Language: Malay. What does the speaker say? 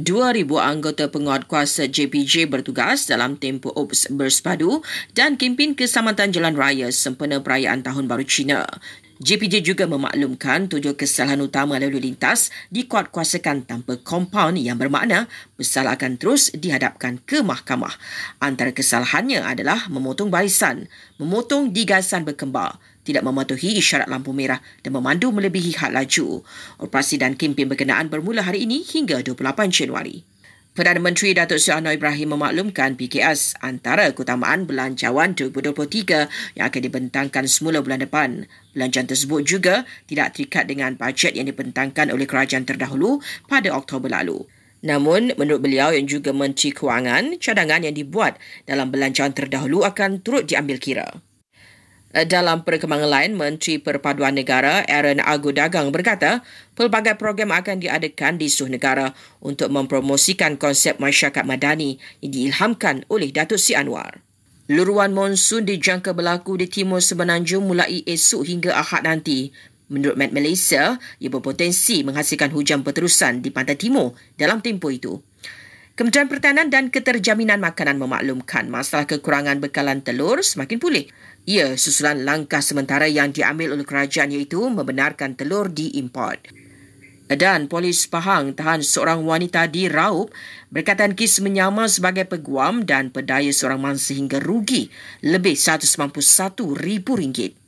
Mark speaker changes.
Speaker 1: 2,000 anggota penguat kuasa JPJ bertugas dalam tempoh Ops Bersepadu dan kempen Keselamatan Jalan Raya sempena perayaan Tahun Baru Cina. JPJ juga memaklumkan tujuh kesalahan utama lalu lintas dikuatkuasakan tanpa kompaun yang bermakna bersalah akan terus dihadapkan ke mahkamah. Antara kesalahannya adalah memotong barisan, memotong digasan berkembar, tidak mematuhi isyarat lampu merah dan memandu melebihi had laju. Operasi dan kempen berkenaan bermula hari ini hingga 28 Januari. Perdana Menteri Datuk Seri Anwar Ibrahim memaklumkan PKS antara keutamaan belanjawan 2023 yang akan dibentangkan semula bulan depan. Belanjawan tersebut juga tidak terikat dengan bajet yang dibentangkan oleh kerajaan terdahulu pada Oktober lalu. Namun, menurut beliau yang juga Menteri Kewangan, cadangan yang dibuat dalam belanjawan terdahulu akan turut diambil kira. Eh, dalam perkembangan lain, Menteri Perpaduan Negara Aaron Agu Dagang berkata, pelbagai program akan diadakan di seluruh negara untuk mempromosikan konsep masyarakat madani yang diilhamkan oleh Datuk Si Anwar. Luruan monsun dijangka berlaku di timur semenanjung mulai esok hingga Ahad nanti. Menurut Met Malaysia, ia berpotensi menghasilkan hujan berterusan di pantai timur dalam tempoh itu. Kementerian Pertahanan dan Keterjaminan Makanan memaklumkan masalah kekurangan bekalan telur semakin pulih. Ia susulan langkah sementara yang diambil oleh kerajaan iaitu membenarkan telur diimport. Dan polis Pahang tahan seorang wanita di Raup berkaitan kes menyamar sebagai peguam dan pedaya seorang mangsa sehingga rugi lebih RM191,000.